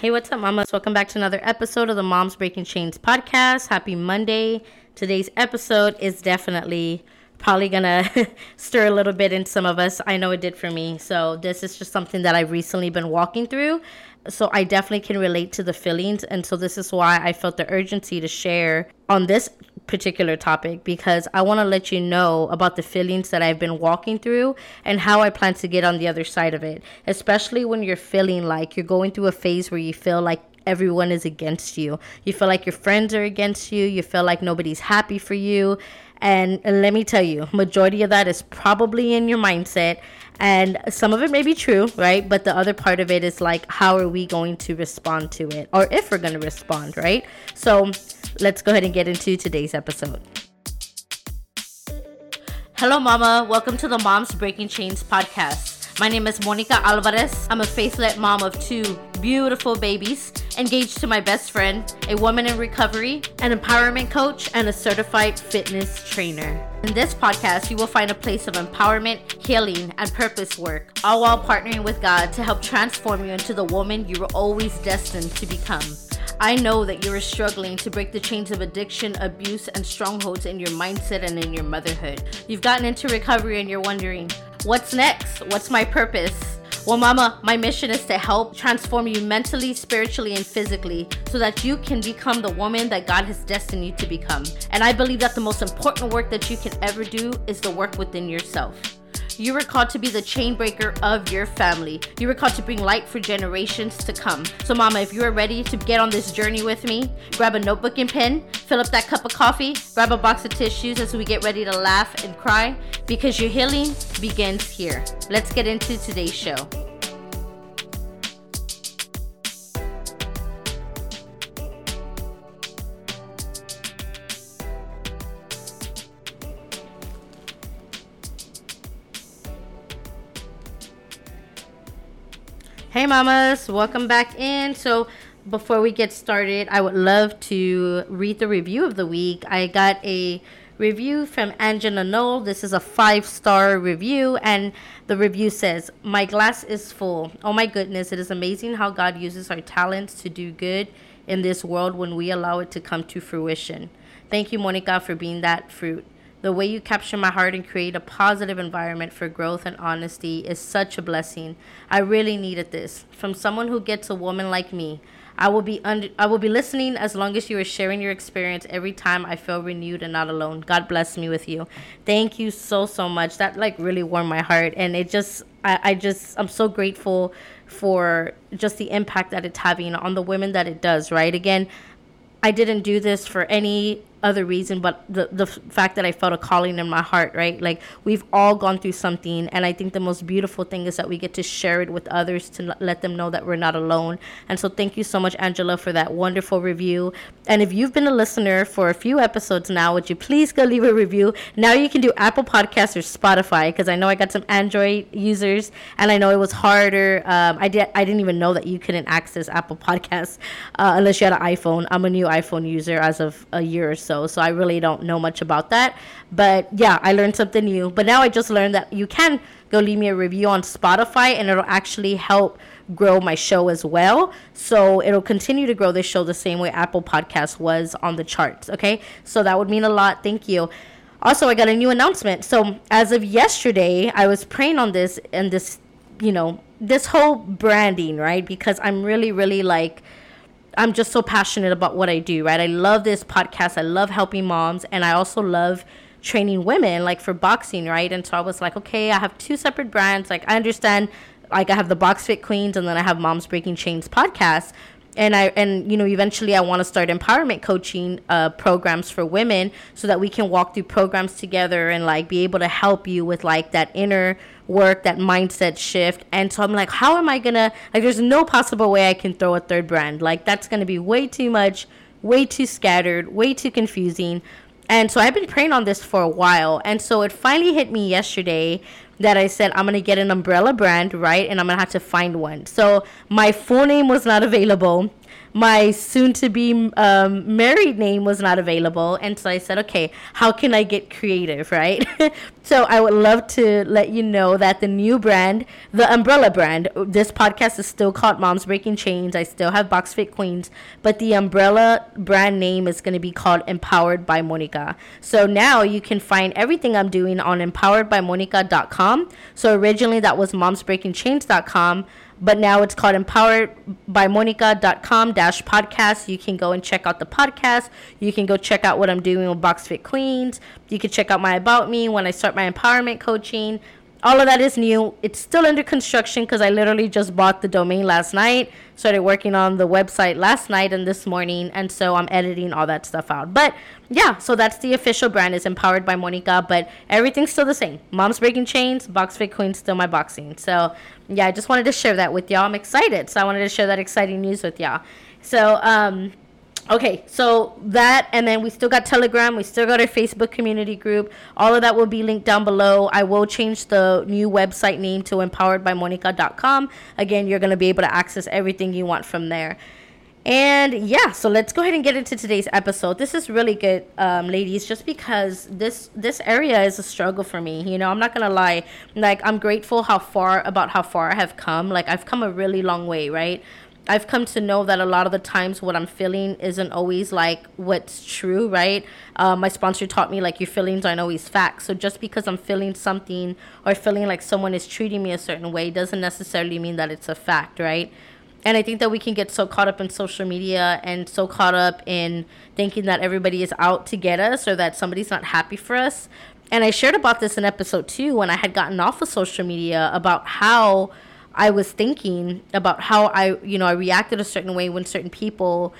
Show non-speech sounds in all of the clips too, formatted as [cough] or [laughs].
Hey, what's up, mamas? Welcome back to another episode of the Moms Breaking Chains podcast. Happy Monday. Today's episode is definitely probably gonna [laughs] stir a little bit in some of us. I know it did for me. So, this is just something that I've recently been walking through. So, I definitely can relate to the feelings. And so, this is why I felt the urgency to share on this particular topic because I want to let you know about the feelings that I've been walking through and how I plan to get on the other side of it. Especially when you're feeling like you're going through a phase where you feel like everyone is against you. You feel like your friends are against you. You feel like nobody's happy for you. And, let me tell you, majority of that is probably in your mindset and some of it may be true, right? But the other part of it is like how are we going to respond to it or if we're going to respond, right? So, let's go ahead and get into today's episode. Hello, Mama. Welcome to the Moms Breaking Chains podcast. My name is Monica Alvarez. I'm a faith-led mom of two beautiful babies, engaged to my best friend, a woman in recovery, an empowerment coach, and a certified fitness trainer. In this podcast, you will find a place of empowerment, healing, and purpose work, all while partnering with God to help transform you into the woman you were always destined to become. I know that you are struggling to break the chains of addiction, abuse, and strongholds in your mindset and in your motherhood. You've gotten into recovery and you're wondering, what's next? What's my purpose? Well, Mama, my mission is to help transform you mentally, spiritually, and physically so that you can become the woman that God has destined you to become. And I believe that the most important work that you can ever do is the work within yourself. You were called to be the chain breaker of your family. You were called to bring light for generations to come. So, Mama, if you are ready to get on this journey with me, grab a notebook and pen, fill up that cup of coffee, grab a box of tissues as we get ready to laugh and cry because your healing begins here. Let's get into today's show. Hey, mamas, welcome back in. So, before we get started, I would love to read the review of the week. I got a review from Angela Knoll. This is a five star review, and the review says, My glass is full. Oh my goodness, it is amazing how God uses our talents to do good in this world when we allow it to come to fruition. Thank you, Monica, for being that fruit. The way you capture my heart and create a positive environment for growth and honesty is such a blessing. I really needed this from someone who gets a woman like me. I will be under, I will be listening as long as you are sharing your experience every time I feel renewed and not alone. God bless me with you. Thank you so so much. That like really warmed my heart and it just I, I just I'm so grateful for just the impact that it's having on the women that it does, right? Again, I didn't do this for any other reason but the the fact that I felt a calling in my heart, right? Like we've all gone through something and I think the most beautiful thing is that we get to share it with others to let them know that we're not alone. And so thank you so much Angela for that wonderful review. And if you've been a listener for a few episodes now, would you please go leave a review? Now you can do Apple Podcasts or Spotify because I know I got some Android users and I know it was harder. Um, I did I didn't even know that you couldn't access Apple Podcasts uh, unless you had an iPhone. I'm a new iPhone user as of a year or so so. So I really don't know much about that. But yeah, I learned something new. But now I just learned that you can go leave me a review on Spotify and it'll actually help grow my show as well. So it'll continue to grow this show the same way Apple Podcast was on the charts. Okay. So that would mean a lot. Thank you. Also, I got a new announcement. So as of yesterday, I was praying on this and this, you know, this whole branding, right? Because I'm really, really like, I'm just so passionate about what I do, right? I love this podcast. I love helping moms, and I also love training women, like for boxing, right? And so I was like, okay, I have two separate brands. Like I understand, like I have the Box Fit Queens, and then I have Moms Breaking Chains podcast. And I and you know eventually I want to start empowerment coaching uh, programs for women so that we can walk through programs together and like be able to help you with like that inner work, that mindset shift. And so I'm like, how am I gonna like there's no possible way I can throw a third brand. Like that's gonna be way too much, way too scattered, way too confusing. And so I've been praying on this for a while. And so it finally hit me yesterday that I said I'm gonna get an umbrella brand, right? And I'm gonna have to find one. So my full name was not available my soon to be um, married name was not available. And so I said, okay, how can I get creative, [laughs] right? [laughs] so I would love to let you know that the new brand, the umbrella brand, this podcast is still called Moms Breaking Chains. I still have Box Fit Queens, but the umbrella brand name is going to be called Empowered by Monica. So now you can find everything I'm doing on empoweredbymonica.com. So originally that was momsbreakingchains.com but now it's called empoweredbymonica.com dash podcast. You can go and check out the podcast. You can go check out what i'm doing with box fit queens. You can check out my about me when i start my empowerment coaching all of that is new. It's still under construction because I literally just bought the domain last night. Started working on the website last night and this morning, and so I'm editing all that stuff out. But yeah, so that's the official brand. is empowered by Monica, but everything's still the same. Mom's breaking chains, Box Fit Queen, still my boxing. So yeah, I just wanted to share that with y'all. I'm excited, so I wanted to share that exciting news with y'all. So um, Okay, so that, and then we still got Telegram, we still got our Facebook community group. All of that will be linked down below. I will change the new website name to empoweredbymonica.com. Again, you're going to be able to access everything you want from there. And yeah, so let's go ahead and get into today's episode. This is really good, um, ladies, just because this this area is a struggle for me. You know, I'm not gonna lie. Like, I'm grateful how far about how far I have come. Like, I've come a really long way, right? I've come to know that a lot of the times what I'm feeling isn't always like what's true, right? Uh, my sponsor taught me like your feelings aren't always facts. So just because I'm feeling something or feeling like someone is treating me a certain way doesn't necessarily mean that it's a fact, right? And I think that we can get so caught up in social media and so caught up in thinking that everybody is out to get us or that somebody's not happy for us. And I shared about this in episode two when I had gotten off of social media about how I was thinking about how I, you know, I reacted a certain way when certain people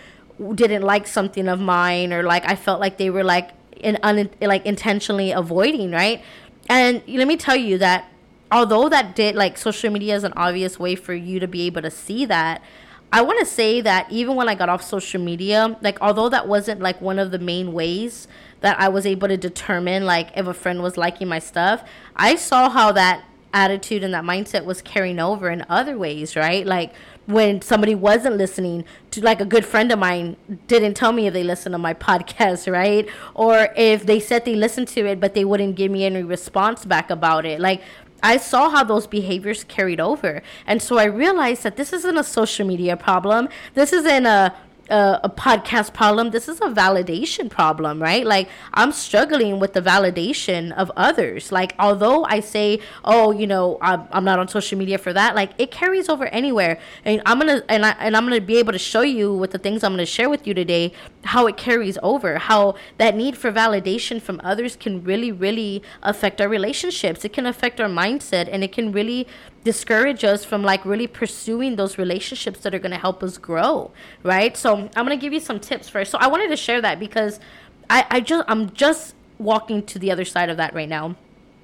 didn't like something of mine or like I felt like they were like in un, like intentionally avoiding, right? And let me tell you that although that did like social media is an obvious way for you to be able to see that, I want to say that even when I got off social media, like although that wasn't like one of the main ways that I was able to determine like if a friend was liking my stuff, I saw how that attitude and that mindset was carrying over in other ways, right? Like when somebody wasn't listening to like a good friend of mine didn't tell me if they listened to my [laughs] podcast, right? Or if they said they listened to it but they wouldn't give me any response back about it. Like I saw how those behaviors carried over. And so I realized that this isn't a social media problem. This isn't a a, a, podcast problem. This is a validation problem, right? Like I'm struggling with the validation of others. Like although I say, oh, you know, I'm, I'm not on social media for that. Like it carries over anywhere, and I'm gonna and I and I'm gonna be able to show you with the things I'm gonna share with you today how it carries over. How that need for validation from others can really, really affect our relationships. It can affect our mindset, and it can really discourage us from like really pursuing those relationships that are going to help us grow right so i'm going to give you some tips first so i wanted to share that because i i just i'm just walking to the other side of that right now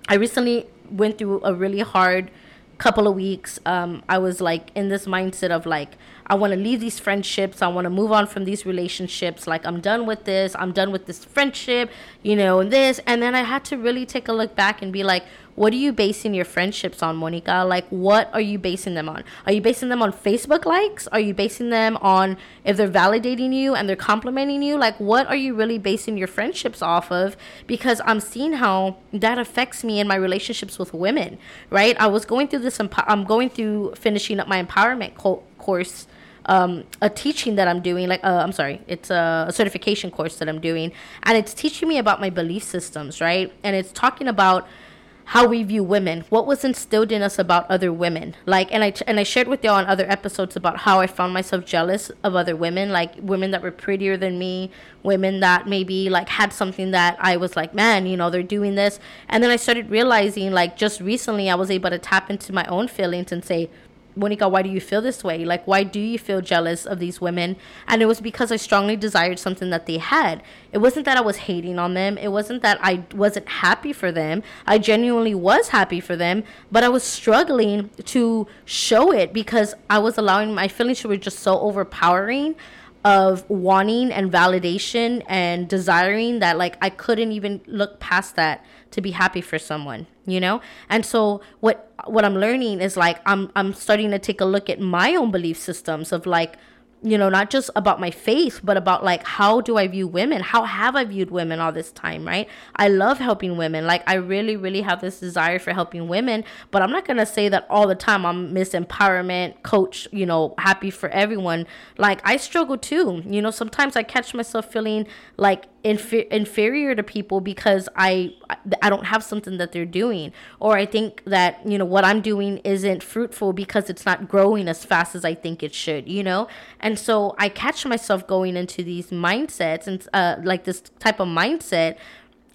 i recently went through a really hard couple of weeks um i was like in this mindset of like I want to leave these friendships. I want to move on from these relationships. Like, I'm done with this. I'm done with this friendship, you know, and this. And then I had to really take a look back and be like, what are you basing your friendships on, Monica? Like, what are you basing them on? Are you basing them on Facebook likes? Are you basing them on if they're validating you and they're complimenting you? Like, what are you really basing your friendships off of? Because I'm seeing how that affects me in my relationships with women, right? I was going through this, I'm going through finishing up my empowerment co- course um, a teaching that I'm doing, like uh, I'm sorry, it's a, a, certification course that I'm doing, and it's teaching me about my belief systems, right? And it's talking about how we view women, what was instilled in us about other women. Like, and I and I shared with y'all on other episodes about how I found myself jealous of other women, like women that were prettier than me, women that maybe like had something that I was like, man, you know, they're doing this. And then I started realizing, like, just recently, I was able to tap into my own feelings and say, Monica, why do you feel this way? Like, why do you feel jealous of these women? And it was because I strongly desired something that they had. It wasn't that I was hating on them. It wasn't that I wasn't happy for them. I genuinely was happy for them, but I was struggling to show it because I was allowing my feelings to were just so overpowering of wanting and validation and desiring that like I couldn't even look past that to be happy for someone, you know? And so what what I'm learning is like I'm I'm starting to take a look at my own belief systems of like you know, not just about my faith, but about like how do I view women? How have I viewed women all this time, right? I love helping women. Like I really, really have this desire for helping women, but I'm not gonna say that all the time I'm Miss Empowerment coach, you know, happy for everyone. Like I struggle too. You know, sometimes I catch myself feeling like infer- inferior to people because I I don't have something that they're doing. Or I think that you know what I'm doing isn't fruitful because it's not growing as fast as I think it should you know? And so I catch myself going into these mindsets and uh, like this type of mindset.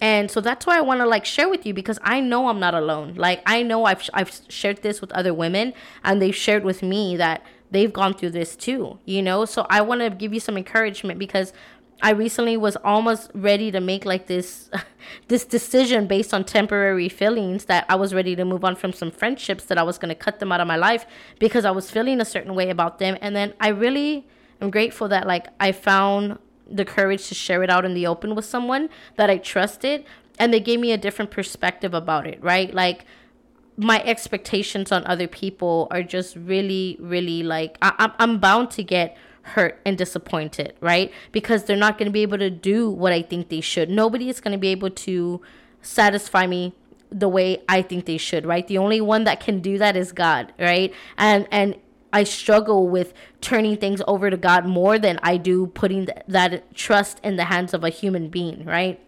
And so that's why I want to like share with you because I know I'm not alone. Like I know I've I've shared this with other women and they've shared with me that they've gone through this too you know? So I want to give you some encouragement because I recently was almost ready to make like this [laughs] this decision based on temporary feelings that I was ready to move on from some friendships that I was going to cut them out of my life because I was feeling a certain way about them and then I really am grateful that like I found the courage to share it out in the open with someone that I trusted and they gave me a different perspective about it, right? Like my expectations on other people are just really really like I, I'm bound to get hurt and disappointed, right? Because they're not going to be able to do what I think they should. Nobody is going to be able to satisfy me the way I think they should, right? The only one that can do that is God, right? And and I struggle with turning things over to God more than I do putting th- that trust in the hands of a human being, right?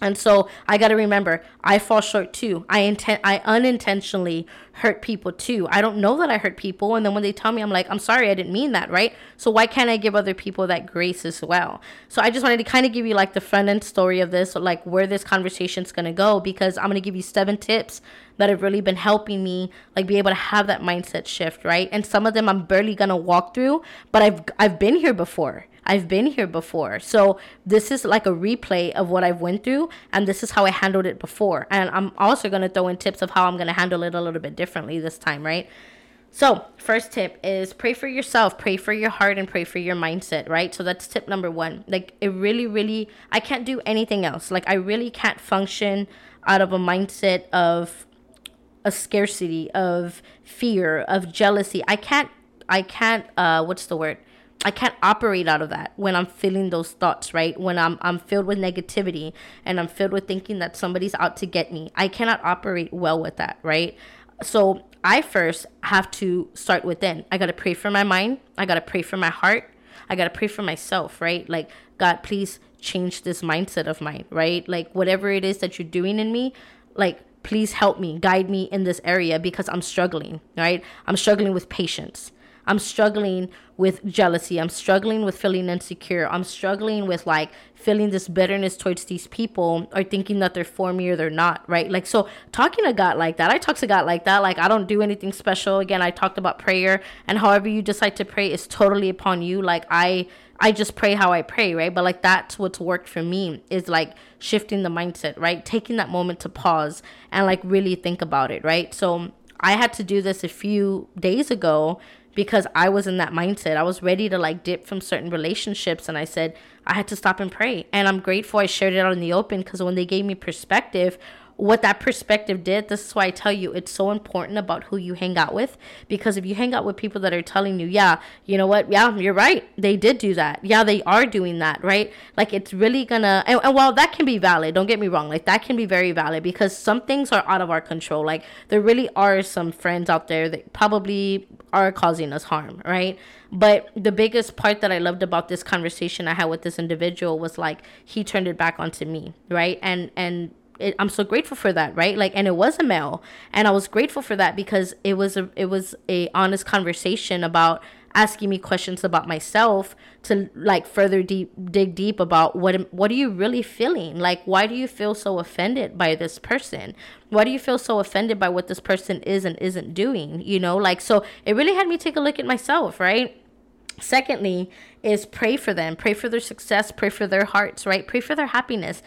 And so I got to remember, I fall short too. I intent, I unintentionally hurt people too. I don't know that I hurt people, and then when they tell me, I'm like, I'm sorry, I didn't mean that, right? So why can't I give other people that grace as well? So I just wanted to kind of give you like the front end story of this, like where this conversation's gonna go, because I'm gonna give you seven tips that have really been helping me like be able to have that mindset shift, right? And some of them I'm barely gonna walk through, but I've I've been here before I've been here before. So this is like a replay of what I've went through and this is how I handled it before. And I'm also going to throw in tips of how I'm going to handle it a little bit differently this time, right? So, first tip is pray for yourself, pray for your heart, and pray for your mindset, right? So, that's tip number one. Like, it really, really, I can't do anything else. Like, I really can't function out of a mindset of a scarcity, of fear, of jealousy. I can't, I can't, uh, what's the word? I can't operate out of that when I'm feeling those thoughts, right? When I'm I'm filled with negativity and I'm filled with thinking that somebody's out to get me. I cannot operate well with that, right? So I first have to start within. I got to pray for my mind. I got to pray for my heart. I got to pray for myself, right? Like, God, please change this mindset of mine, right? Like, whatever it is that you're doing in me, like, please help me, guide me in this area because I'm struggling, right? I'm struggling with patience. I'm struggling with jealousy. I'm struggling with feeling insecure. I'm struggling with like feeling this bitterness towards these people or thinking that they're for me or they're not, right? Like, so talking to God like that, I talk to God like that. Like, I don't do anything special. Again, I talked about prayer and however you decide to pray is totally upon you. Like, I, I just pray how I pray, right? But like, that's what's worked for me is like shifting the mindset, right? Taking that moment to pause and like really think about it, right? So, I had to do this a few days ago because I was in that mindset. I was ready to like dip from certain relationships and I said I had to stop and pray. And I'm grateful I shared it out in the open because when they gave me perspective what that perspective did, this is why I tell you it's so important about who you hang out with. Because if you hang out with people that are telling you, yeah, you know what, yeah, you're right, they did do that. Yeah, they are doing that, right? Like it's really gonna, and, and while that can be valid, don't get me wrong, like that can be very valid because some things are out of our control. Like there really are some friends out there that probably are causing us harm, right? But the biggest part that I loved about this conversation I had with this individual was like he turned it back onto me, right? And and it, I'm so grateful for that, right? Like, and it was a male, and I was grateful for that because it was a it was a honest conversation about asking me questions about myself to like further deep dig deep about what what are you really feeling? Like why do you feel so offended by this person? Why do you feel so offended by what this person is and isn't doing you know? Like so it really had me take a look at myself right? Secondly is pray for them. Pray for their success. Pray for their hearts right? Pray for their happiness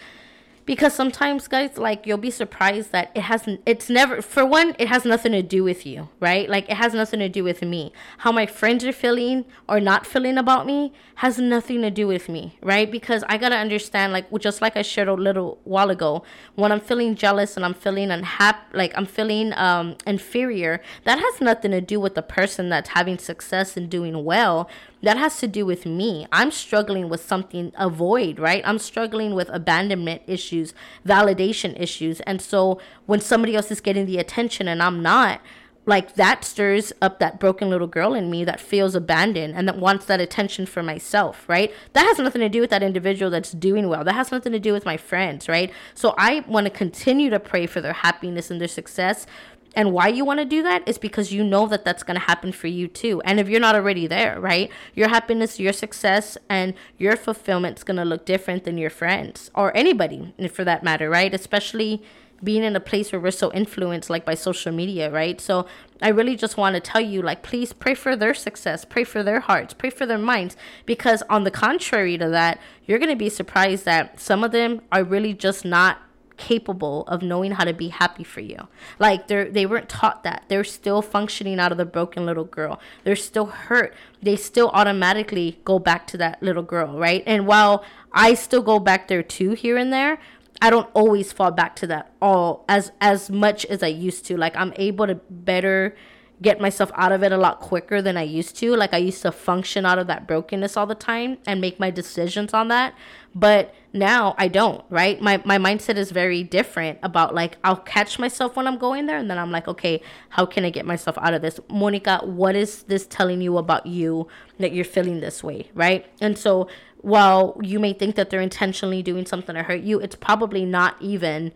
because sometimes guys like you'll be surprised that it hasn't it's never for one it has nothing to do with you right? Like it has nothing to do with me. How my friends are feeling or not feeling about me has nothing to do with me right? Because i gotta understand like just like i shared a little while ago when i'm feeling jealous and i'm feeling unhappy like i'm feeling um inferior that has nothing to do with the person that's having success and doing well that has to do with me. I'm struggling with something, a void, right? I'm struggling with abandonment issues, validation issues. And so when somebody else is getting the attention and I'm not, like that stirs up that broken little girl in me that feels abandoned and that wants that attention for myself, right? That has nothing to do with that individual that's doing well. That has nothing to do with my friends, right? So I want to continue to pray for their happiness and their success and why you want to do that is because you know that that's going to happen for you too. And if you're not already there, right? Your happiness, your success, and your fulfillment is going to look different than your friends or anybody for that matter, right? Especially being in a place where we're so influenced like by social media, right? So I really just want to tell you like please pray for their success, pray for their hearts, pray for their minds because on the contrary to that, you're going to be surprised that some of them are really just not capable of knowing how to be happy for you. Like they they weren't taught that. They're still functioning out of the broken little girl. They're still hurt. They still automatically go back to that little girl, right? And while I still go back there too here and there, I don't always fall back to that all as as much as I used to. Like I'm able to better get myself out of it a lot quicker than I used to. Like I used to function out of that brokenness all the time and make my decisions on that. But now I don't, right? My my mindset is very different about like I'll catch myself when I'm going there and then I'm like, okay, how can I get myself out of this? Monica, what is this telling you about you that you're feeling this way, right? And so while you may think that they're intentionally doing something to hurt you, it's probably not even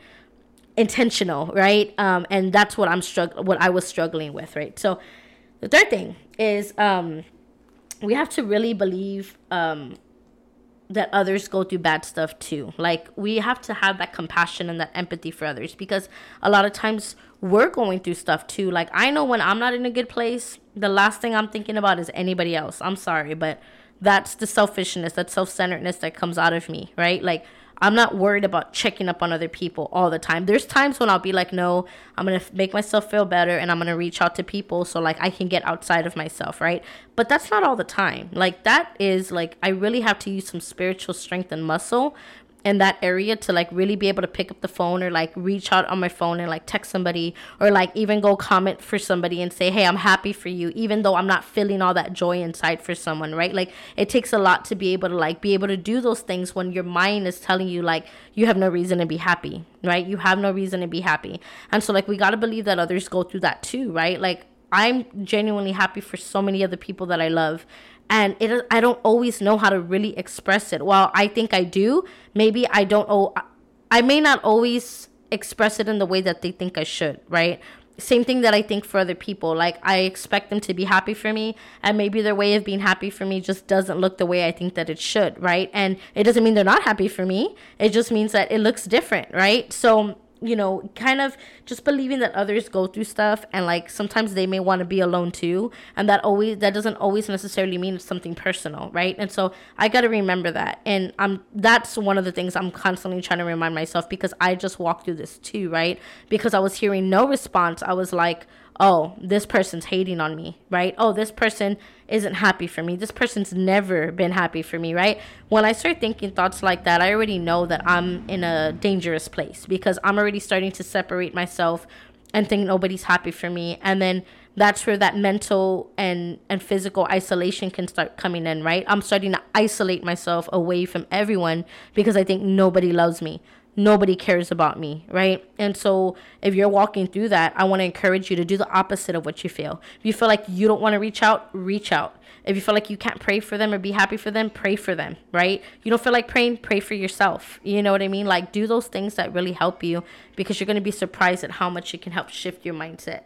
intentional, right? Um, and that's what I'm struggling, what I was struggling with, right? So the third thing is um, we have to really believe um, that others go through bad stuff too. Like we have to have that compassion and that empathy for others because a lot of times we're going through stuff too. Like I know when I'm not in a good place, the last thing I'm thinking about is anybody else. I'm sorry, but that's the selfishness, that self-centeredness that comes out of me, right? Like I'm not worried about checking up on other people all the time. There's times when I'll be like, no, I'm going to make myself feel better and I'm going to reach out to people so like I can get outside of myself, right? But that's not all the time. Like that is like I really have to use some spiritual strength and muscle in that area to like really be able to pick up the phone or like reach out on my phone and like text somebody or like even go comment for somebody and say, "Hey, I'm happy for you," even though I'm not feeling all that joy inside for someone, right? Like it takes a lot to be able to like be able to do those things when your mind is telling you like you have no reason to be happy, right? You have no reason to be happy. And so like we got to believe that others go through that too, right? Like I'm genuinely happy for so many other people that I love and it I don't always know how to really express it. While I think I do, maybe I don't oh I may not always express it in the way that they think I should, right? Same thing that I think for other people. Like I expect them to be happy for me and maybe their way of being happy for me just doesn't look the way I think that it should, right? And it doesn't mean they're not happy for me. It just means that it looks different, right? So you know, kind of just believing that others go through stuff and like sometimes they may want to be alone too. And that always that doesn't always necessarily mean it's something personal, right? And so I got to remember that. And I'm that's one of the things I'm constantly trying to remind myself because I just walked through this too, right? Because I was hearing no response. I was like, oh, this person's hating on me, right? Oh, this person isn't happy for me. This person's never been happy for me, right? When I start thinking thoughts like that, I already know that I'm in a dangerous place because I'm already starting to separate myself and think nobody's happy for me. And then that's where that mental and and physical isolation can start coming in, right? I'm starting to isolate myself away from everyone because I think nobody loves me nobody cares about me, right? And so if you're walking through that, I want to encourage you to do the opposite of what you feel. If you feel like you don't want to reach out, reach out. If you feel like you can't pray for them or be happy for them, pray for them, right? You don't feel like praying, pray for yourself. You know what I mean? Like do those things that really help you because you're going to be surprised at how much it can help shift your mindset.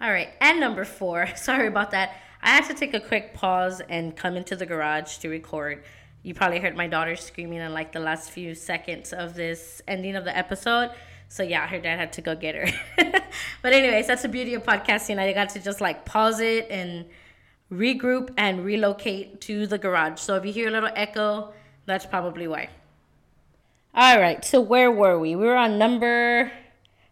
All right, and number 4, [laughs] sorry about that. I had to take a quick pause and come into the garage to record you probably heard my daughter screaming in like the last few seconds of this ending of the episode. So yeah, her dad had to go get her. [laughs] but anyways, that's the beauty of podcasting. I got to just like pause it and regroup and relocate to the garage. So if you hear a little echo, that's probably why. All right, so where were we? We were on number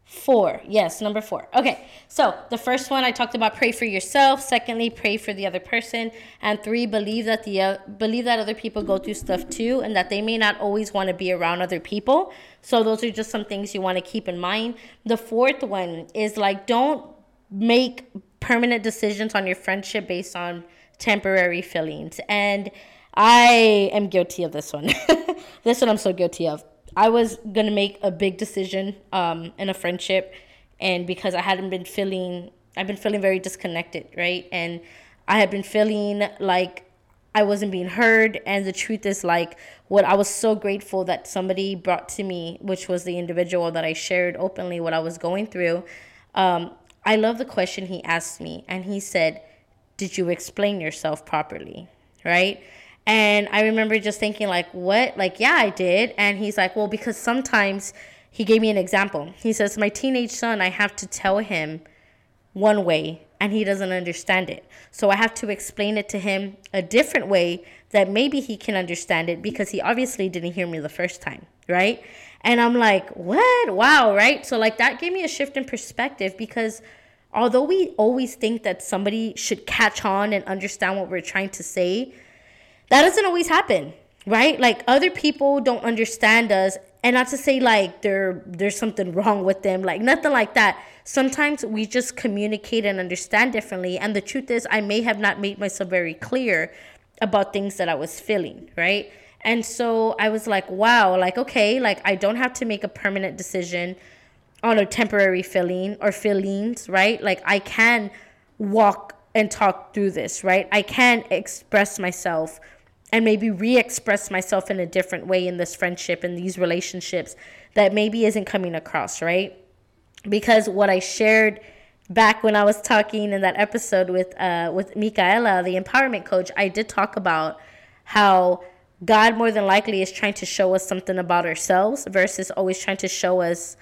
Four. Yes, number four. Okay. So the first one I talked about pray for yourself. Secondly, pray for the other person. And three, believe that the uh, believe that other people go through stuff too and that they may not always want to be around other people. So those are just some things you want to keep in mind. The fourth one is like don't make permanent decisions on your friendship based on temporary feelings. And I am guilty of this one. [laughs] this one I'm so guilty of. I was gonna make a big decision um, in a friendship, and because I hadn't been feeling, I've been feeling very disconnected, right? And I had been feeling like I wasn't being heard. And the truth is, like, what I was so grateful that somebody brought to me, which was the individual that I shared openly what I was going through. Um, I love the question he asked me, and he said, Did you explain yourself properly? Right? And I remember just thinking, like, what? Like, yeah, I did. And he's like, well, because sometimes he gave me an example. He says, my teenage son, I have to tell him one way and he doesn't understand it. So I have to explain it to him a different way that maybe he can understand it because he obviously didn't hear me the first time, right? And I'm like, what? Wow, right? So, like, that gave me a shift in perspective because although we always think that somebody should catch on and understand what we're trying to say, that doesn't always happen, right? Like, other people don't understand us. And not to say like there there's something wrong with them, like nothing like that sometimes we just communicate and understand differently. And the truth is, I may have not made myself very clear about things that I was feeling, right? And so I was like, wow, like, okay, like I don't have to make a permanent decision on a temporary feeling or feelings, right? Like I can walk and talk through this, right? I can express myself and maybe re express myself in a different way in this friendship and these relationships that maybe isn't coming across, right? because what I shared back when I was talking in that episode with uh, with Micaela, the empowerment coach, I did talk about how God more than likely is trying to show us something about ourselves versus always trying to show us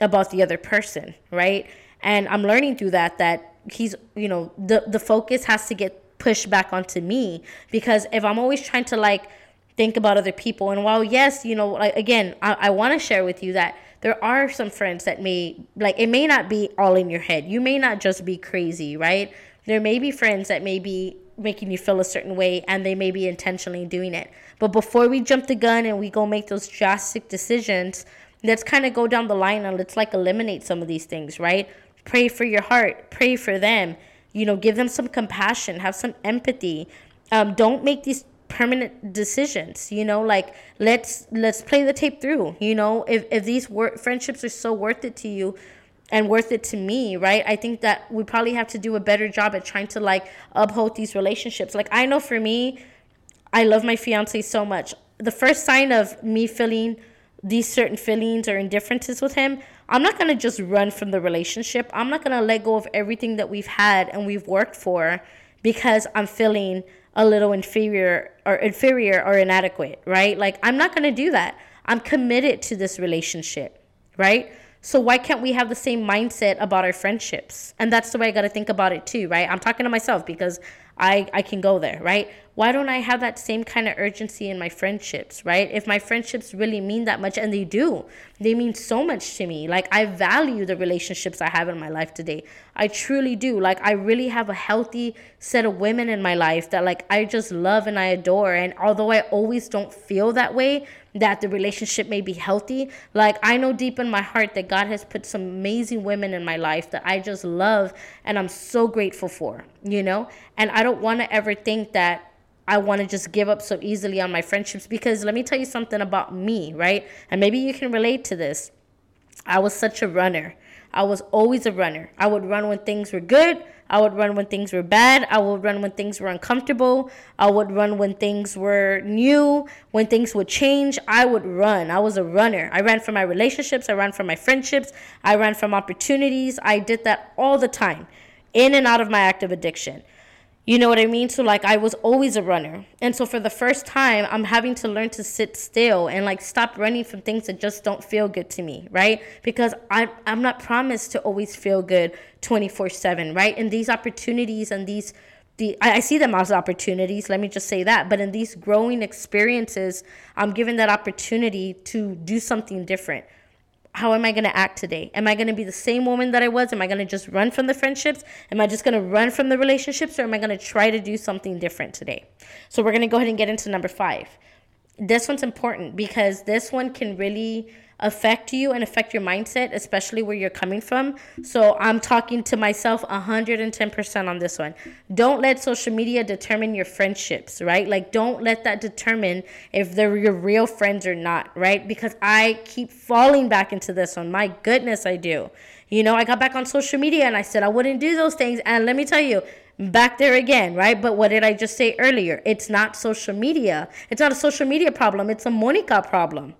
about the other person, right? And I'm learning through that that he's, you know, the the focus has to get pushed back onto me because if I'm always trying to like think about other people and while yes, you know, like again, I, I want to share with you that there are some friends that may like it may not be all in your head. You may not just be crazy, right? There may be friends that may be making you feel a certain way and they may be intentionally doing it. But before we jump the gun and we go make those drastic decisions, let's kind of go down the line and let's like eliminate some of these things, right? Pray for your heart, pray for them, you know, give them some compassion, have some empathy. Um, don't make these permanent decisions you know like let's let's play the tape through you know. If, if these wor- friendships are so worth it to you and worth it to me right i think that we probably have to do a better job at trying to like uphold these relationships. Like i know for me i love my fiance so much. The first sign of me feeling these certain feelings or indifferences with him i'm not going to just run from the relationship i'm not going to let go of everything that we've had and we've worked for because i'm feeling a little inferior or inferior or inadequate, right? Like I'm not going to do that. I'm committed to this relationship, right? So why can't we have the same mindset about our friendships? And that's the way I got to think about it too, right? I'm talking to myself because I I can go there, right? Why don't I have that same kind of urgency in my friendships, right? If my friendships really mean that much and they do. They mean so much to me. Like I value the relationships I have in my life today. I truly do. Like I really have a healthy set of women in my life that like I just love and I adore and although I always don't feel that way, that the relationship may be healthy. Like I know deep in my heart that God has put some amazing women in my life that I just love and I'm so grateful for, you know? And I don't want to ever think that I want to just give up so easily on my friendships because let me tell you something about me, right? And maybe you can relate to this. I was such a runner. I was always a runner. I would run when things were good. I would run when things were bad. I would run when things were uncomfortable. I would run when things were new, when things would change. I would run. I was a runner. I ran from my relationships. I ran from my friendships. I ran from opportunities. I did that all the time, in and out of my active addiction. You know what I mean? So like I was always a runner. And so for the first time, I'm having to learn to sit still and like stop running from things that just don't feel good to me, right? Because I I'm not promised to always feel good 24/7, right? And these opportunities and these the, I, I see them as opportunities, let me just say that. But in these growing experiences, I'm given that opportunity to do something different how am I going to act today? Am I going to be the same woman that I was? Am I going to just run from the friendships? Am I just going to run from the relationships? Or am I going to try to do something different today? So we're going to go ahead and get into number five. This one's important because this one can really affect you and affect your mindset, especially where you're coming from. So I'm talking to myself 110% on this one. Don't let social media determine your friendships, right? Like, don't let that determine if they're your real friends or not, right? Because I keep falling back into this one. My goodness, I do. You know, I got back on social media and I said I wouldn't do those things. And let me tell you, back there again, right? But what did I just say earlier? It's not social media. It's not a social media problem. It's a Monica problem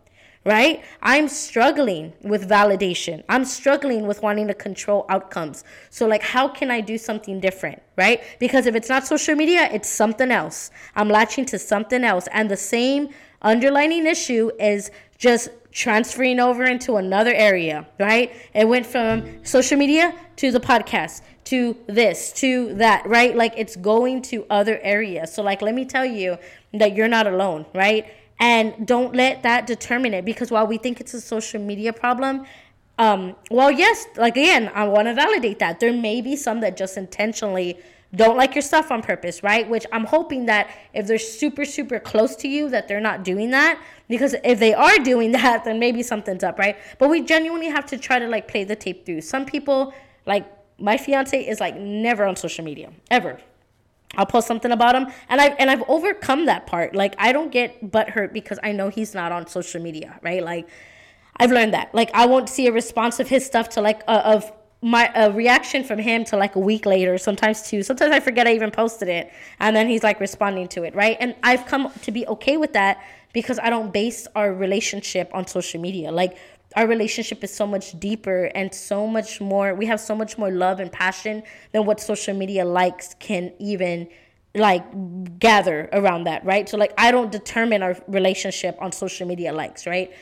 right? I'm struggling with validation. I'm struggling with wanting to control outcomes. So, like, how can I do something different, right? Because if it's not social media, it's something else. I'm latching to something else. And the same underlining issue is just transferring over into another area, right? It went from social media to the podcast to this to that, right? Like it's going to other areas. So, like, let me tell you that you're not alone, right? And don't let that determine it because while we think it's a social media problem um, well yes like again i want to validate that. There may be some that just intentionally don't like your stuff on purpose right? Which i'm hoping that if they're super super close to you that they're not doing that. Because if they are doing [laughs] that then maybe something's up right? But we genuinely have to try to like play the tape through. Some people like my fiance is like never on social media ever I'll post something about him, and I've and I've overcome that part. Like I don't get butt hurt because I know he's not on social media, right? Like I've learned that. Like I won't see a response of his stuff to like uh, of my a reaction from him to like a week later, sometimes two. Sometimes I forget I even posted it, and then he's like responding to it, right? And I've come to be okay with that because I don't base our relationship on social media. Like our relationship is so much deeper and so much more we have so much more love and passion than what social media likes can even like gather around that right? So like i don't determine our relationship on social media likes right?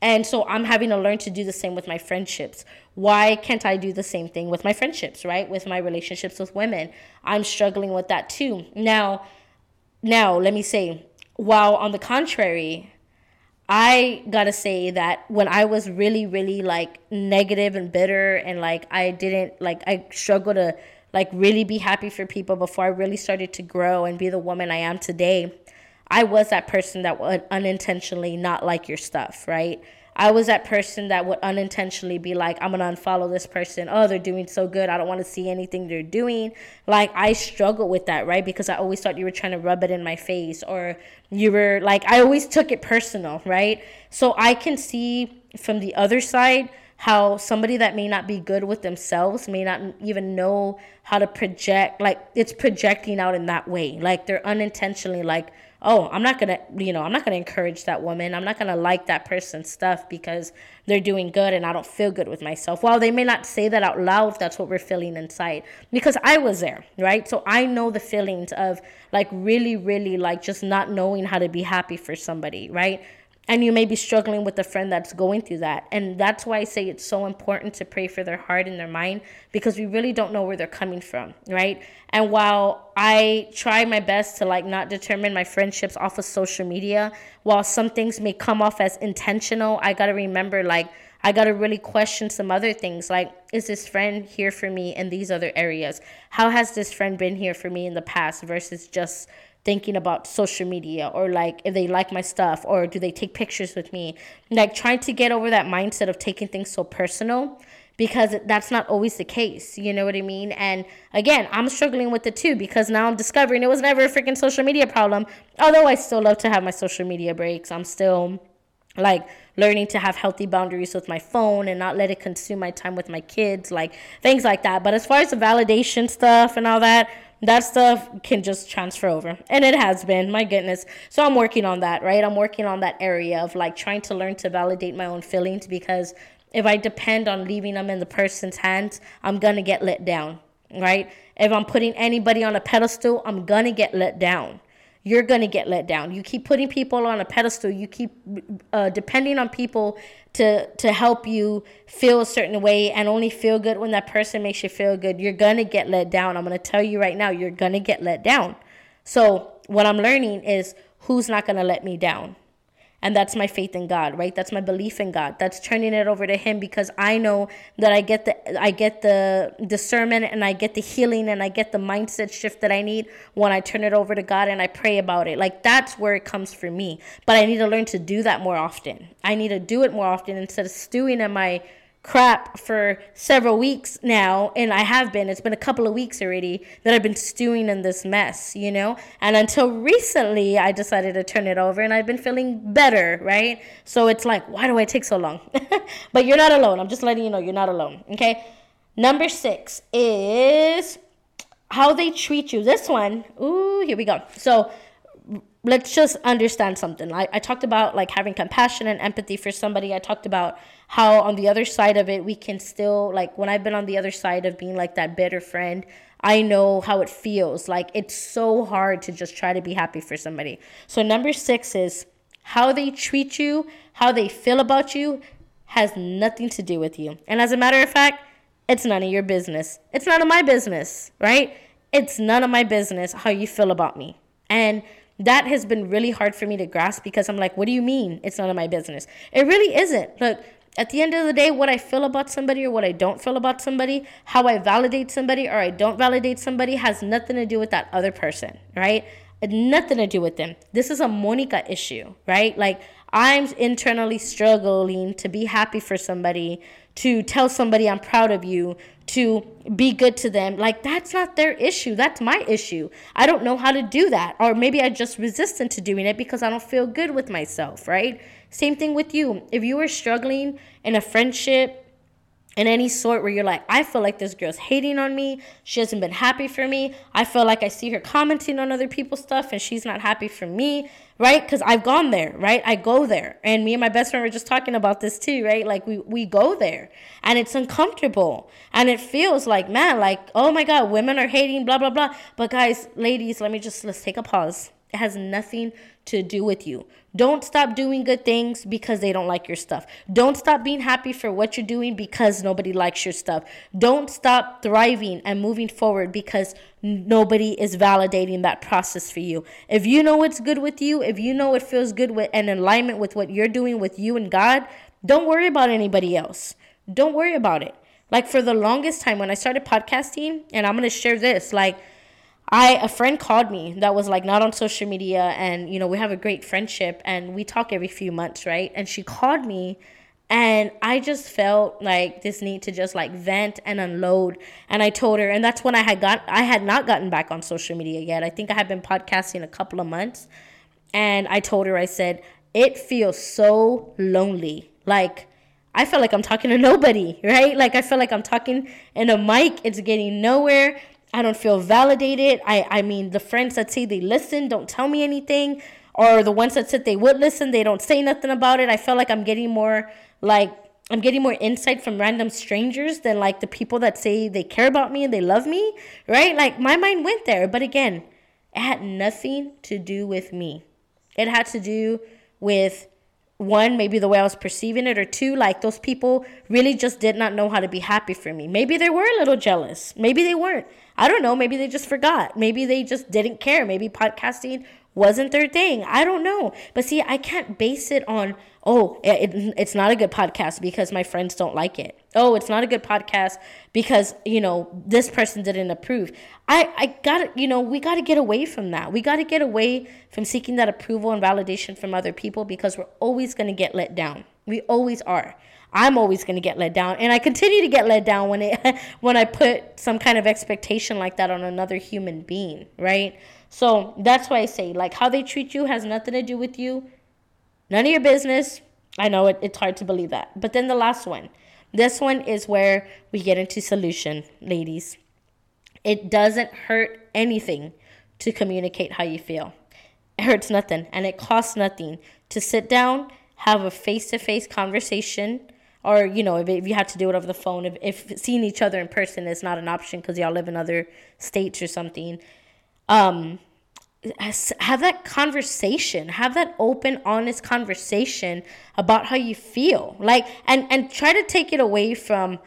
And so i'm having to learn to do the same with my friendships. Why can't i do the same thing with my friendships right? With my relationships with women. I'm struggling with that too. Now now let me say while on the contrary I gotta say that when I was really, really like negative and bitter and like I didn't like I struggled to like really be happy for people before I really started to grow and be the woman I am today, I was that person that would unintentionally not like your stuff, right? I was that person that would unintentionally be like, I'm gonna unfollow this person. Oh, they're doing so good. I don't want to see anything they're doing. Like, I struggle with that, right? Because I always thought you were trying to rub it in my face, or you were like, I always took it personal, right? So I can see from the other side how somebody that may not be good with themselves may not even know how to project, like, it's projecting out in that way. Like, they're unintentionally like, oh, I'm not gonna, you know, I'm not gonna encourage that woman. I'm not gonna like that person's stuff because they're doing good and I don't feel good with myself. While they may not say that out loud, that's what we're feeling inside. Because I was there, right? So I know the feelings of like really, really like just not knowing how to be happy for somebody, right? And you may be struggling with a friend that's going through that. And that's why I say it's so important to pray for their heart and their mind because we really don't know where they're coming from, right? And while I try my best to like not determine my friendships off of social media, while some things may come off as intentional, I got to remember like I got to really question some other things like is this friend here for me in these other areas? How has this friend been here for me in the past versus just thinking about social media or like if they like my stuff or do they take pictures with me. Like trying to get over that mindset of taking things so personal because that's not always the case you know what i mean? And again i'm struggling with it too because now i'm discovering it was never a freaking social media problem. Although i still love to have my social media breaks i'm still like learning to have healthy boundaries with my phone and not let it consume my time with my kids like things like that. But as far as the validation stuff and all that that stuff can just transfer over. And it has been my goodness. So i'm working on that right? I'm working on that area of like trying to learn to validate my own feelings because if i depend on leaving them in the person's hands i'm gonna get let down right? If i'm putting anybody on a pedestal i'm gonna get let down you're going to get let down. You keep putting people on a pedestal. You keep uh, depending on people to to help you feel a certain way and only feel good when that person makes you feel good. You're going to get let down. I'm going to tell you right now, you're going to get let down. So, what I'm learning is who's not going to let me down. And that's my faith in God, right? That's my belief in God. That's turning it over to him because I know that I get the I get the discernment and I get the healing and I get the mindset shift that I need when I turn it over to God and I pray about it. Like that's where it comes for me. But I need to learn to do that more often. I need to do it more often instead of stewing in my crap for several weeks now and I have been. It's been a couple of weeks already that I've been stewing in this mess you know? And until recently I decided to turn it over and I've been feeling better right? So it's like why do I take so long? [laughs] But you're not alone. I'm just letting you know you're not alone okay? Number 6 is how they treat you. This one ooh here we go. So let's just understand something. I, I talked about like having compassion and empathy for somebody. I talked about how on the other side of it, we can still like when I've been on the other side of being like that bitter friend, I know how it feels. Like it's so hard to just try to be happy for somebody. So number six is how they treat you, how they feel about you has nothing to do with you. And as a matter of fact, it's none of your business. It's none of my business, right? It's none of my business how you feel about me. And that has been really hard for me to grasp because I'm like, what do you mean it's none of my business? It really isn't. Look, at the end of the day, what I feel about somebody or what I don't feel about somebody, how I validate somebody or I don't validate somebody has nothing to do with that other person, right? Nothing to do with them. This is a Monica issue, right? Like, I'm internally struggling to be happy for somebody, to tell somebody I'm proud of you, to be good to them. Like that's not their issue. That's my issue. I don't know how to do that. Or maybe I just resistant to doing it because I don't feel good with myself, right? Same thing with you. If you are struggling in a friendship, in any sort where you're like, I feel like this girl's hating on me. She hasn't been happy for me. I feel like I see her commenting on other people's stuff and she's not happy for me, right? Because I've gone there, right? I go there. And me and my best friend were just talking about this too, right? Like we, we go there and it's uncomfortable. And it feels like, man, like, oh my God, women are hating, blah, blah, blah. But guys, ladies, let me just, let's take a pause. It has nothing to do with you. Don't stop doing good things because they don't like your stuff. Don't stop being happy for what you're doing because nobody likes your stuff. Don't stop thriving and moving forward because nobody is validating that process for you. If you know what's good with you, if you know it feels good with and alignment with what you're doing with you and God, don't worry about anybody else. Don't worry about it. Like for the longest time when I started podcasting, and I'm going to share this, like I a friend called me that was like not on social media and you know we have a great friendship and we talk every few months right and she called me and I just felt like this need to just like vent and unload and I told her and that's when I had got I had not gotten back on social media yet I think I had been podcasting a couple of months and I told her I said it feels so lonely like I feel like I'm talking to nobody, [laughs] right? Like I feel like I'm talking in a mic. It's getting nowhere. I don't feel validated. I, I mean, the friends that say they listen don't tell me anything, or the ones that said they would listen, they don't say nothing about it. I feel like I'm getting more like I'm getting more insight from random strangers than like the people that say they care about me and they love me, right? Like my mind went there, but again, it had nothing to do with me. It had to do with one, maybe the way I was perceiving it, or two, like those people really just did not know how to be happy for me. Maybe they were a little jealous. Maybe they weren't. I don't know. Maybe they just forgot. Maybe they just didn't care. Maybe podcasting wasn't their thing. I don't know. But see, I can't base it on, oh, it, it's not a good podcast because my friends don't like it. Oh, it's not a good podcast because, you know, this person didn't approve. I, I gotta, you know, we gotta get away from that. We gotta get away from seeking that approval and validation from other people because we're always gonna get let down. We always are. I'm always going to get let down, and I continue to get let down when it [laughs] when I put some kind of expectation like that on another human being, right? So that's why I say like how they treat you has nothing to do with you, none of your business. I know it, it's hard to believe that, but then the last one, this one is where we get into solution, ladies. It doesn't hurt anything to communicate how you feel. It hurts nothing, and it costs nothing to sit down, have a face to face conversation or you know if, if you have to do it over the phone if, if seeing each other in person is not an option because y'all live in other states or something um have that conversation have that open honest conversation about how you feel. Like and and try to take it away from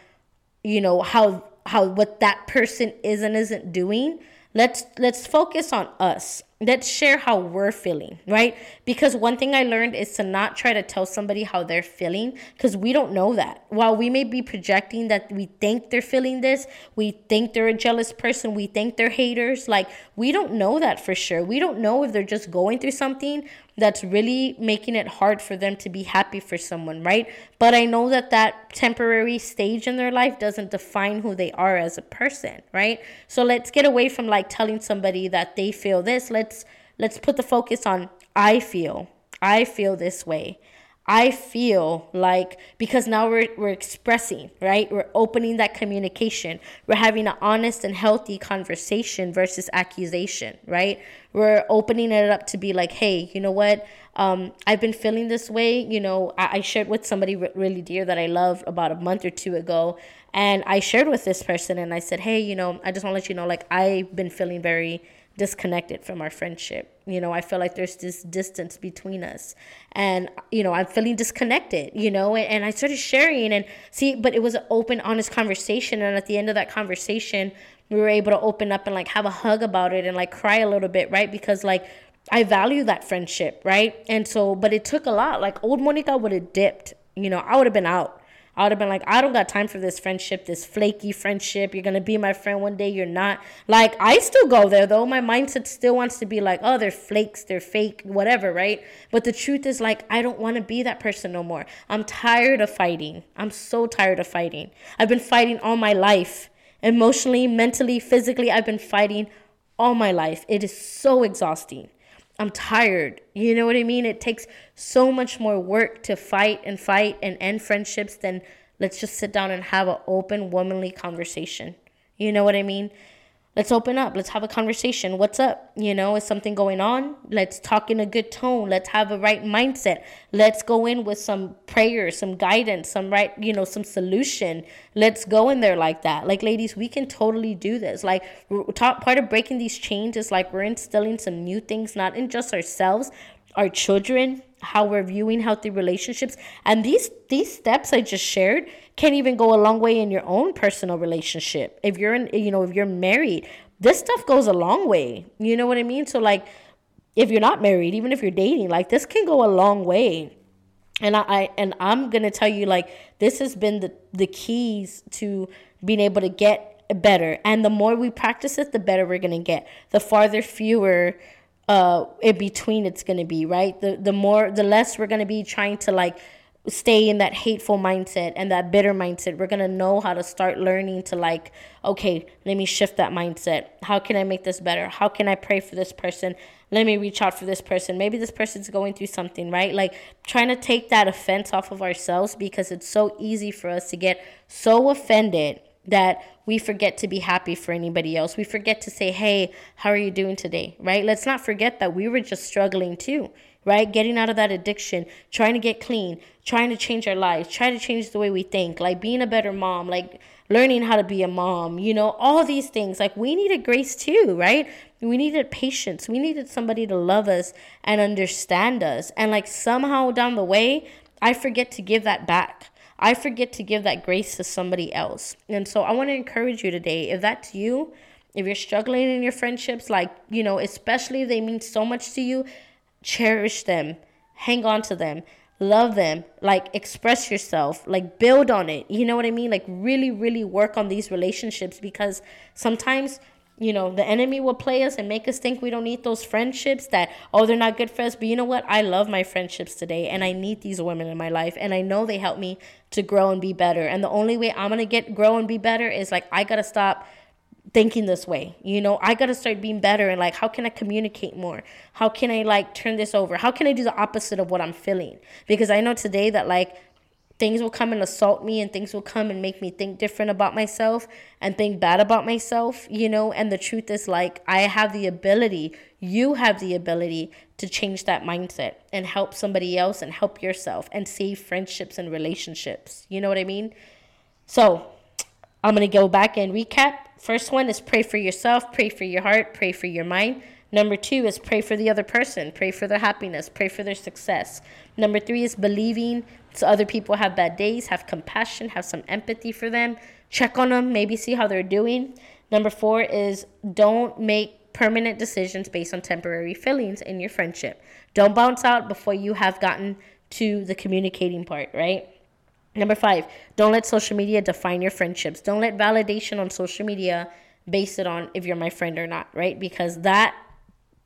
you know how how what that person is and isn't doing. Let's let's focus on us let's share how we're feeling, right? Because one thing I learned is to not try to tell somebody how they're feeling because we don't know that. While we may be projecting that we think they're feeling this, we think they're a jealous person, we think they're haters, like we don't know that for sure. We don't know if they're just going through something that's really making it hard for them to be happy for someone, right? But I know that that temporary stage in their life doesn't define who they are as a person, right? So let's get away from like telling somebody that they feel this. Let's let's put the focus on I feel. I feel this way. I feel like because now we're, we're expressing, right? We're opening that communication. We're having an honest and healthy conversation versus accusation, right? We're opening it up to be like, hey, you know what? Um, I've been feeling this way. You know, I, I shared with somebody really dear that I love about a month or two ago. And I shared with this person and I said, hey, you know, I just want to let you know, like, I've been feeling very disconnected from our friendship. You know, I feel like there's this distance between us. And, you know, I'm feeling disconnected, you know, and, and I started sharing and see, but it was an open, honest conversation. And at the end of that conversation, we were able to open up and like have a hug about it and like cry a little bit, right? Because like I value that friendship, right? And so, but it took a lot. Like old Monica would have dipped, you know, I would have been out I would have been like, I don't got time for this friendship, this flaky friendship. You're gonna be my friend one day, you're not. Like, I still go there though. My mindset still wants to be like, oh, they're flakes, they're fake, whatever, right? But the truth is, like, I don't wanna be that person no more. I'm tired of fighting. I'm so tired of fighting. I've been fighting all my life. Emotionally, mentally, physically, I've been fighting all my life. It is so exhausting. I'm tired. You know what I mean? It takes so much more work to fight and fight and end friendships than let's just sit down and have an open, womanly conversation. You know what I mean? Let's open up. Let's have a conversation. What's up? You know is something going on? Let's talk in a good tone. Let's have a right mindset. Let's go in with some prayer some guidance some right you know some solution. Let's go in there like that. Like ladies we can totally do this. Like top part of breaking these chains is like we're instilling some new things not in just ourselves our children how we're viewing healthy relationships. And these these steps i just shared can even go a long way in your own personal relationship. If you're in you know if you're married this stuff goes a long way. You know what i mean? So like if you're not married even if you're dating like this can go a long way. And I, I and i'm gonna tell you like this has been the the keys to being able to get better. And the more we practice it the better we're gonna get. The farther fewer uh in between it's going to be right? The the more the less we're going to be trying to like stay in that hateful mindset and that bitter mindset. We're going to know how to start learning to like okay let me shift that mindset. How can i make this better? How can i pray for this person? Let me reach out for this person. Maybe this person's going through something right? Like trying to take that offense off of ourselves because it's so easy for us to get so offended that we forget to be happy for anybody else. We forget to say, hey, how are you doing today? Right? Let's not forget that we were just struggling too, right? Getting out of that addiction, trying to get clean, trying to change our lives, trying to change the way we think, like being a better mom, like learning how to be a mom, you know, all these things. Like we needed grace too, right? We needed patience. We needed somebody to love us and understand us. And like somehow down the way, I forget to give that back. I forget to give that grace to somebody else. And so I want to encourage you today if that's you, if you're struggling in your friendships, like, you know, especially if they mean so much to you, cherish them, hang on to them, love them, like, express yourself, like, build on it. You know what I mean? Like, really, really work on these relationships because sometimes you know, the enemy will play us and make us think we don't need those friendships that, oh, they're not good for us. But you know what? I love my friendships today and I need these women in my life. And I know they help me to grow and be better. And the only way I'm going to get grow and be better is like, I got to stop thinking this way. You know, I got to start being better and like, how can I communicate more? How can I like turn this over? How can I do the opposite of what I'm feeling? Because I know today that like, things will come and assault me and things will come and make me think different about myself and think bad about myself, you know? And the truth is, like, I have the ability, you have the ability to change that mindset and help somebody else and help yourself and save friendships and relationships. You know what I mean? So, I'm going to go back and recap. First one is pray for yourself, pray for your heart, pray for your mind. Number two is pray for the other person, pray for their happiness, pray for their success. Number three is believing so other people have bad days, have compassion, have some empathy for them, check on them, maybe see how they're doing. Number four is don't make permanent decisions based on temporary feelings in your friendship. Don't bounce out before you have gotten to the communicating part, right? Number five, don't let social media define your friendships. Don't let validation on social media base it on if you're my friend or not, right? Because that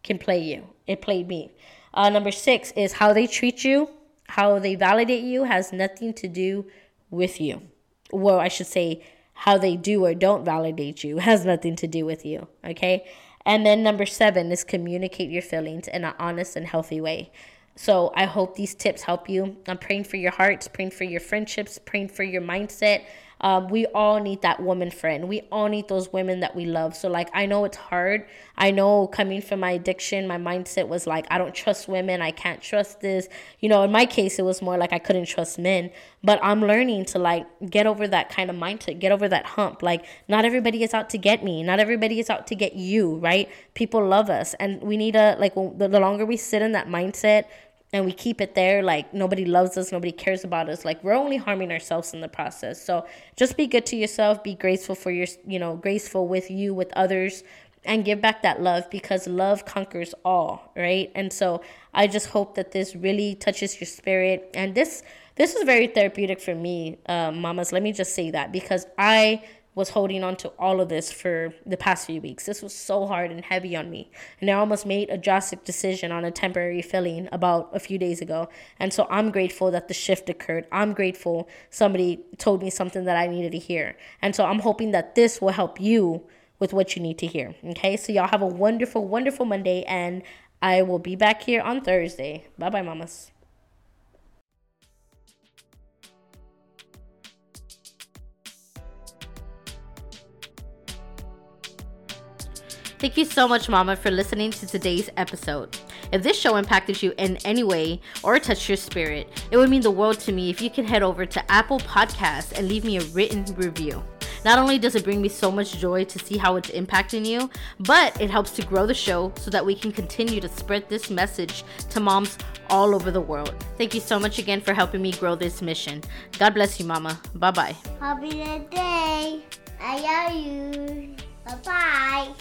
can play you. It played me. Uh, number six is how they treat you, how they validate you has nothing to do with you. Well, I should say, how they do or don't validate you [laughs] has nothing to do with you, okay? And then number seven is communicate your feelings in an honest and healthy way. So I hope these tips help you. I'm praying for your hearts, praying for your friendships, praying for your mindset. Um, we all need that woman friend. We all need those women that we love. So, like, I know it's hard. I know coming from my addiction, my mindset was like, I don't trust women. I can't trust this. You know, in my case, it was more like I couldn't trust men. But I'm learning to, like, get over that kind of mindset, get over that hump. Like, not everybody is out to get me. Not everybody is out to get you, right? People love us. And we need to, like, the longer we sit in that mindset, and we keep it there like nobody loves us nobody cares about us like we're only harming ourselves in the process. So just be good to yourself be graceful for your you know graceful with you with others and give back that love because love conquers all right? And so i just hope that this really touches your spirit. And this this is very therapeutic for me uh, mamas let me just say that because i was holding on to all of this for the past few weeks. This was so hard and heavy on me. And I almost made a drastic decision on a temporary filling about a few days ago. And so I'm grateful that the shift occurred. I'm grateful somebody told me something that I needed to hear. And so I'm hoping that this will help you with what you need to hear. Okay? So y'all have a wonderful, wonderful Monday and I will be back here on Thursday. Bye bye, mamas. Thank you so much, Mama, for listening to today's episode. If this show impacted you in any way or touched your spirit, it would mean the world to me if you can head over to Apple Podcasts and leave me a written review. Not only does it bring me so much joy to see how it's impacting you, but it helps to grow the show so that we can continue to spread this message to moms all over the world. Thank you so much again for helping me grow this mission. God bless you, Mama. Bye bye. Happy day. I love you. Bye-bye.